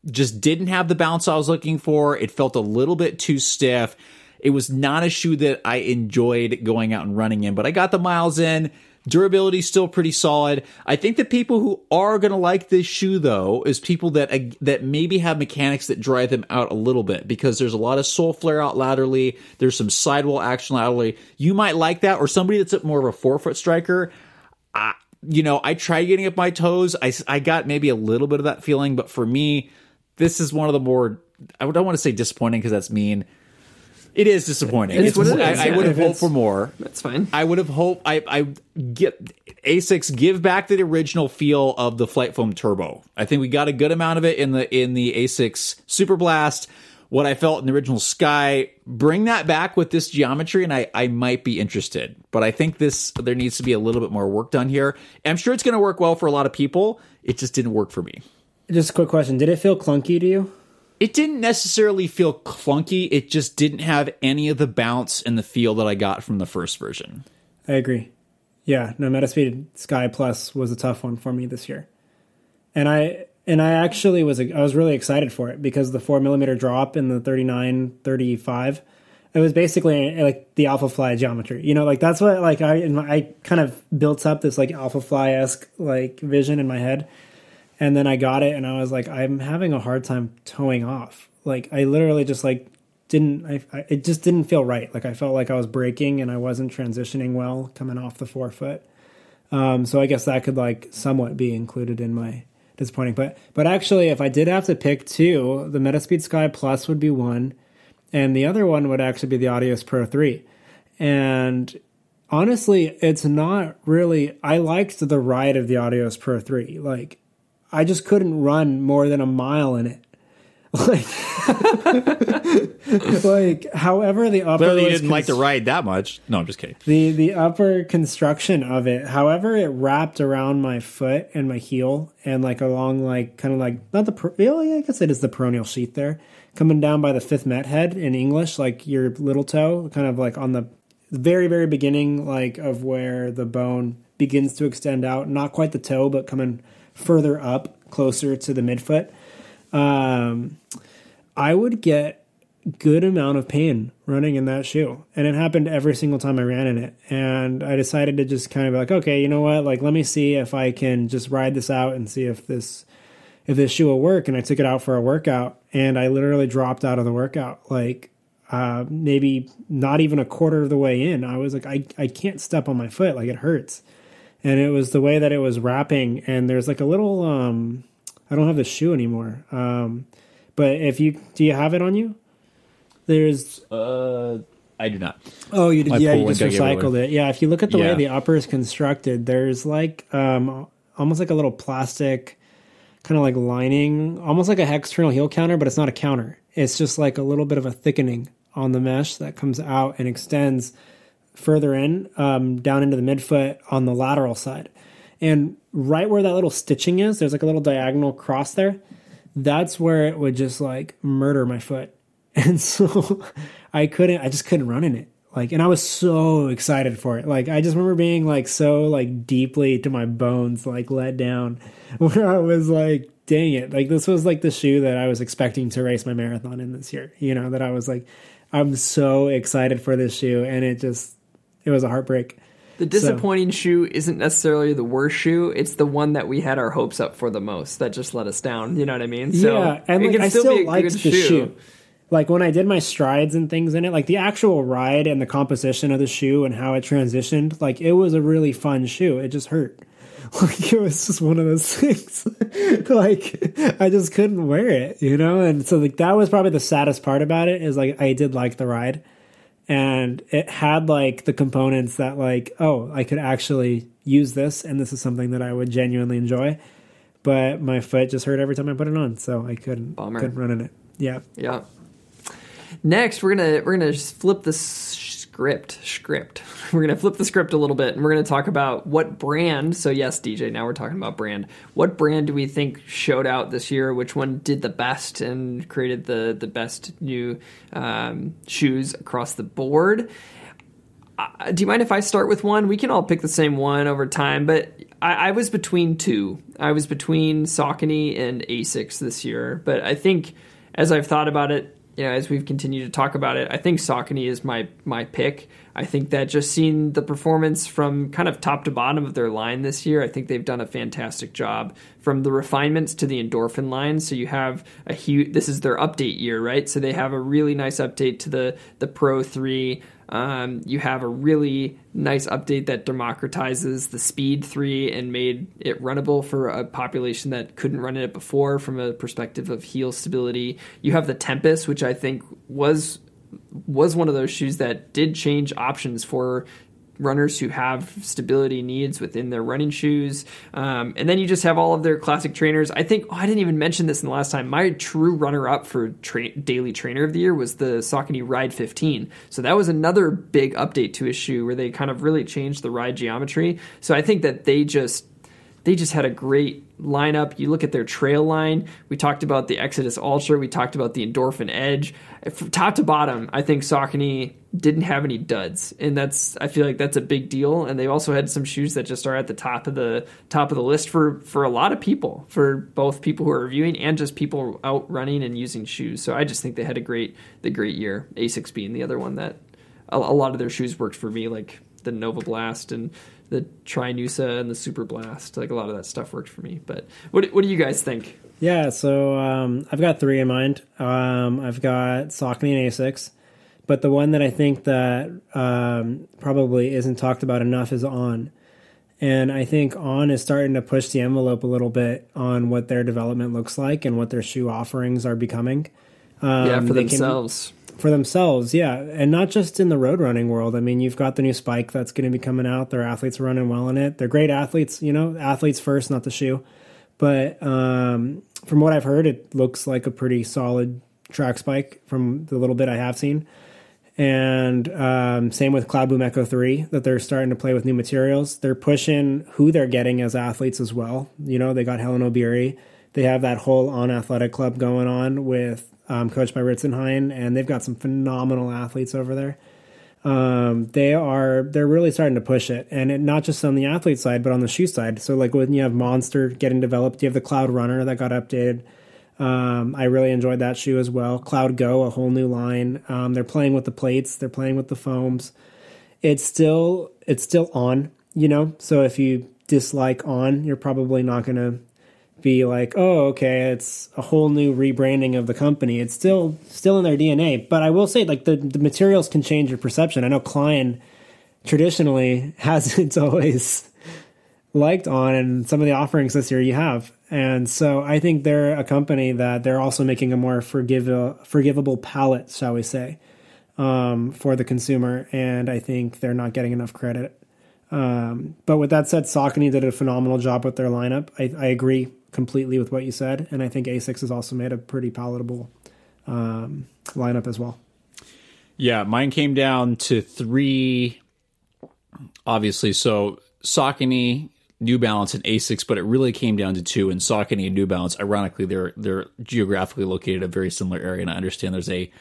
Speaker 2: just didn't have the bounce I was looking for. It felt a little bit too stiff. It was not a shoe that I enjoyed going out and running in, but I got the miles in. Durability still pretty solid. I think the people who are going to like this shoe though is people that uh, that maybe have mechanics that dry them out a little bit because there's a lot of sole flare out laterally. There's some sidewall action laterally. You might like that, or somebody that's more of a forefoot striker. I, you know, I tried getting up my toes. I I got maybe a little bit of that feeling, but for me, this is one of the more I don't want to say disappointing because that's mean it is disappointing. It's, it's I, I, would have hoped for more.
Speaker 1: That's fine.
Speaker 2: I would have hoped. I, I get Asics give back the original feel of the FlyteFoam Turbo. I think we got a good amount of it in the in the Asics Superblast. What I felt in the original Sky, bring that back with this geometry, and I I might be interested. But I think this there needs to be a little bit more work done here. I'm sure it's going to work well for a lot of people. It just didn't work for me.
Speaker 3: Just a quick question: Did it feel clunky to you?
Speaker 2: It didn't necessarily feel clunky. It just didn't have any of the bounce and the feel that I got from the first version.
Speaker 3: I agree. Yeah, no, Metaspeed Sky Plus was a tough one for me this year. and I and I actually was I was really excited for it because the four millimeter drop in the 39 35 it was basically like the Alphafly geometry you know like that's what like i i kind of built up this like Alphafly-esque like vision in my head and then i got it and i was like i'm having a hard time towing off like i literally just like didn't I, I it just didn't feel right like i felt like i was breaking and i wasn't transitioning well coming off the forefoot um, so i guess that could like somewhat be included in my disappointing but but actually if i did have to pick two the metaspeed sky plus would be one and the other one would actually be the Adios Pro 3. And honestly, it's not really I liked the ride of the Adios Pro 3. Like I just couldn't run more than a mile in it. Like, like, however, the upper
Speaker 2: Clearly, you didn't like the ride that much. No, I'm just kidding.
Speaker 3: the the upper construction of it. However, it wrapped around my foot and my heel, and like along like kind of like not the per- oh, yeah, I guess it is the peroneal sheath there, coming down by the fifth met head in English, like your little toe, kind of like on the very very beginning, like of where the bone begins to extend out, not quite the toe, but coming further up, closer to the midfoot. Um, I would get good amount of pain running in that shoe. And it happened every single time i ran in it. And i decided to just kind of be like okay you know what? Like let me see if i can just ride this out and see if this if this shoe will work. And i took it out for a workout and i literally dropped out of the workout. Like uh, maybe not even a quarter of the way in i was like I, I can't step on my foot. Like it hurts and it was the way that it was wrapping and there's like a little um i don't have the shoe anymore um but if you do you have it on you there's
Speaker 2: Uh, I do not.
Speaker 3: Oh, you did.
Speaker 2: My
Speaker 3: yeah, you just recycled
Speaker 2: everywhere.
Speaker 3: it. Yeah, if you look at the way the upper is constructed, there's like um almost like a little plastic kind of like lining, almost like a external heel counter, but it's not a counter. It's just like a little bit of a thickening on the mesh that comes out and extends further in um, down into the midfoot on the lateral side. And right where that little stitching is, there's like a little diagonal cross there. That's where it would just like murder my foot. And so I couldn't, I just couldn't run in it. Like, and I was so excited for it. Like, I just remember being like so like deeply to my bones, like let down, where I was like, dang it. Like, this was like the shoe that I was expecting to race my marathon in this year. You know, that I was like, I'm so excited for this shoe. And it just, it was a heartbreak.
Speaker 1: The disappointing shoe isn't necessarily the worst shoe. It's the one that we had our hopes up for the most that just let us down. You know what I mean? So
Speaker 3: yeah, and like, I
Speaker 1: still,
Speaker 3: still liked the shoe. Like when I did my strides and things in it, like the actual ride and the composition of the shoe and how it transitioned, like it was a really fun shoe. It just hurt. Like it was just one of those things. like I just couldn't wear it, you know? And so like that was probably the saddest part about it is like I did like the ride. And it had like the components that like, oh, I could actually use this and this is something that I would genuinely enjoy. But my foot just hurt every time I put it on, so I couldn't
Speaker 1: Bummer.
Speaker 3: couldn't run in it. Yeah.
Speaker 1: Yeah. Next, we're gonna we're gonna just flip the s- script. Script. We're gonna flip the script a little bit, and we're gonna talk about what brand. So yes, DJ. Now we're talking about brand. What brand do we think showed out this year? Which one did the best and created the the best new um, shoes across the board? Uh, do you mind if I start with one? We can all pick the same one over time, but I, I was between two. I was between Saucony and Asics this year, but I think as I've thought about it, you know, as we've continued to talk about it, I think Saucony is my my pick. I think that just seeing the performance from kind of top to bottom of their line this year, I think they've done a fantastic job from the refinements to the endorphin line. So you have a huge. This is their update year, right? So they have a really nice update to the the Pro Three. Um, you have a really nice update that democratizes the Speed 3 and made it runnable for a population that couldn't run it before from a perspective of heel stability. You have the Tempest, which I think was was one of those shoes that did change options for runners who have stability needs within their running shoes. Um, and then you just have all of their classic trainers. I think, oh, I didn't even mention this in the last time. My true runner up for tra- daily trainer of the year was the Saucony Ride 15. So that was another big update to his shoe where they kind of really changed the ride geometry. So I think that they just they just had a great lineup. You look at their trail line. We talked about the Exodus Ultra. We talked about the Endorphin Edge. From top to bottom, I think Saucony didn't have any duds, and that's I feel like that's a big deal. And they also had some shoes that just are at the top of the top of the list for for a lot of people, for both people who are reviewing and just people out running and using shoes. So I just think they had a great the great year. Asics being the other one that a, a lot of their shoes worked for me, like the Nova Blast and the Trinusa and the Superblast. Like a lot of that stuff worked for me. But what what do you guys think?
Speaker 3: Yeah, so um, I've got three in mind. Um, I've got Saucony and Asics, but the one that I think that um, probably isn't talked about enough is On. And I think On is starting to push the envelope a little bit on what their development looks like and what their shoe offerings are becoming.
Speaker 1: yeah, for themselves.
Speaker 3: Can, for themselves, yeah. And not just in the road running world. I mean, you've got the new Spike that's going to be coming out. Their athletes are running well in it. They're great athletes, you know, athletes first, not the shoe. But um, from what I've heard, it looks like a pretty solid track spike from the little bit I have seen. And um, same with Cloudboom Echo 3, that they're starting to play with new materials. They're pushing who they're getting as athletes as well. You know, they got Hellen Obiri. They have that whole On Athletic Club going on with um, coached by Ritzenhein, and they've got some phenomenal athletes over there. Um, they are they're really starting to push it, and it, not just on the athlete side, but on the shoe side. So like when you have Monster getting developed, you have the Cloud Runner that got updated. Um, I really enjoyed that shoe as well. Cloud Go, a whole new line. Um, they're playing with the plates, they're playing with the foams. It's still it's still on, you know. So if you dislike on, you're probably not going to be like, oh, okay, it's a whole new rebranding of the company. It's still still in their DNA. But I will say, like the, the materials can change your perception. I know Klein traditionally hasn't always liked on and some of the offerings this year you have. And so I think they're a company that they're also making a more forgive, forgivable palette, shall we say, um, for the consumer. And I think they're not getting enough credit. Um, but with that said, Saucony did a phenomenal job with their lineup. I, I agree completely with what you said, and I think Asics has also made a pretty palatable um, lineup as well.
Speaker 2: Yeah, mine came down to three. Obviously, so Saucony, New Balance, and Asics, but it really came down to two. And Saucony and New Balance, ironically, they're they're geographically located in a very similar area, and I understand there's a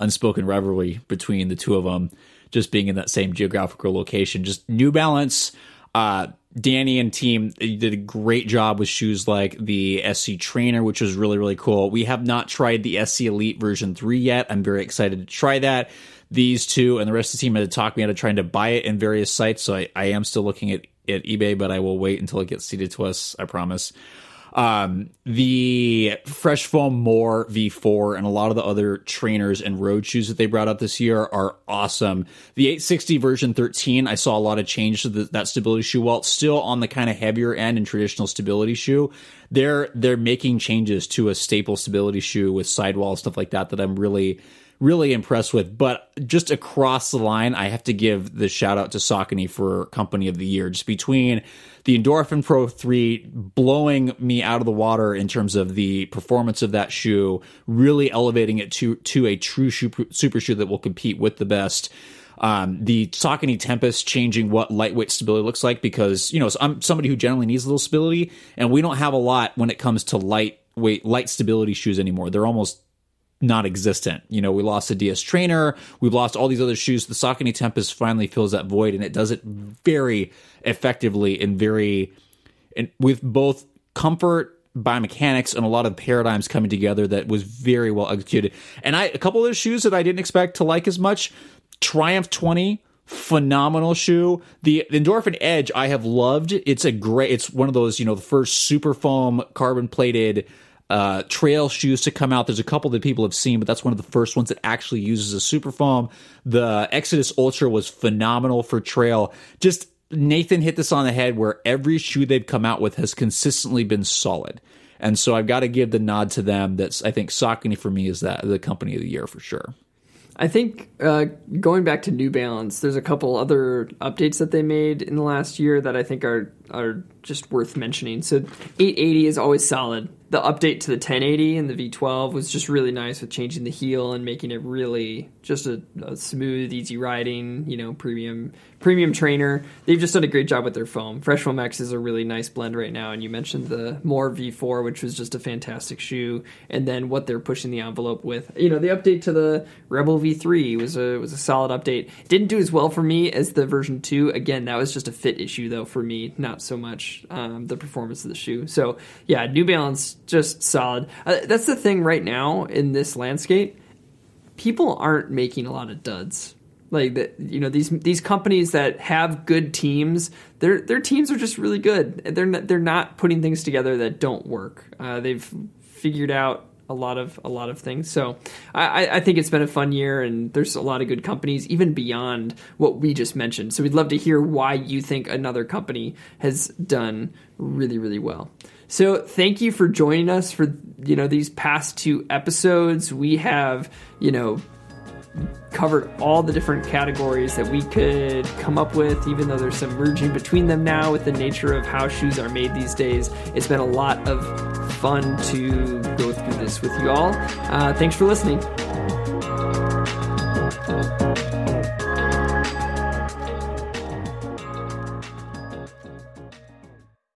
Speaker 2: unspoken rivalry between the two of them, just being in that same geographical location. Just New Balance. Uh, Danny and team did a great job with shoes like the SC Trainer, which was really, really cool. We have not tried the SC Elite version 3 yet. I'm very excited to try that. These two and the rest of the team had to talk me out of trying to buy it in various sites, so I, I am still looking at, at eBay, but I will wait until it gets seated to us, I promise. Um, the Fresh Foam More V4 and a lot of the other trainers and road shoes that they brought out this year are awesome. The 860 version 13, I saw a lot of change to the, that stability shoe. While it's still on the kind of heavier end and traditional stability shoe, they're they're making changes to a staple stability shoe with sidewall stuff like that that I'm really really impressed with. But just across the line, I have to give the shout out to Saucony for Company of the Year. Just between the Endorphin Pro 3 blowing me out of the water in terms of the performance of that shoe, really elevating it to, to a true super shoe that will compete with the best. Um, the Saucony Tempest changing what lightweight stability looks like because, you know, I'm somebody who generally needs a little stability, and we don't have a lot when it comes to lightweight, light stability shoes anymore. They're almost non-existent. You know, we lost a DS trainer, we've lost all these other shoes. The Saucony Tempest finally fills that void, and it does it very effectively and very, and with both comfort, biomechanics, and a lot of paradigms coming together that was very well executed. And I, a couple of those shoes that I didn't expect to like as much, Triumph 20 phenomenal shoe. The Endorphin Edge I have loved. It's a great it's one of those, you know, the first super foam carbon plated uh, trail shoes to come out. There's a couple that people have seen, but that's one of the first ones that actually uses a super foam. The Exodus Ultra was phenomenal for trail. Just Nathan hit this on the head where every shoe they've come out with has consistently been solid. And so I've got to give the nod to them. That's I think Saucony for me is that the company of the year for sure.
Speaker 1: I think uh, going back to New Balance, there's a couple other updates that they made in the last year that I think are are just worth mentioning. So 880 is always solid the update to the 1080 and the V12 was just really nice with changing the heel and making it really just a, a, smooth, easy riding, you know, premium premium trainer. They've just done a great job with their foam. Fresh Foam X is a really nice blend right now, and you mentioned the More V4, which was just a fantastic shoe, and then what they're pushing the envelope with. You know, the update to the Rebel V3 was a was a solid update. Didn't do as well for me as the version two. Again, that was just a fit issue though for me, so much um, the performance of the shoe. So yeah, New Balance just solid. Uh, that's the thing right now in this landscape. People aren't making a lot of duds. Like that, you know, these these companies that have good teams, their their teams are just really good. They're not, they're not putting things together that don't work. Uh, they've figured out a lot of a lot of things. So I, I think it's been a fun year, and there's a lot of good companies even beyond what we just mentioned. So we'd love to hear why you think another company has done really really well. So thank you for joining us for you know these past two episodes. We have you know covered all the different categories that we could come up with, even though there's some merging between them now with the nature of how shoes are made these days. It's been a lot of fun to go through this with you all. Uh, thanks for listening.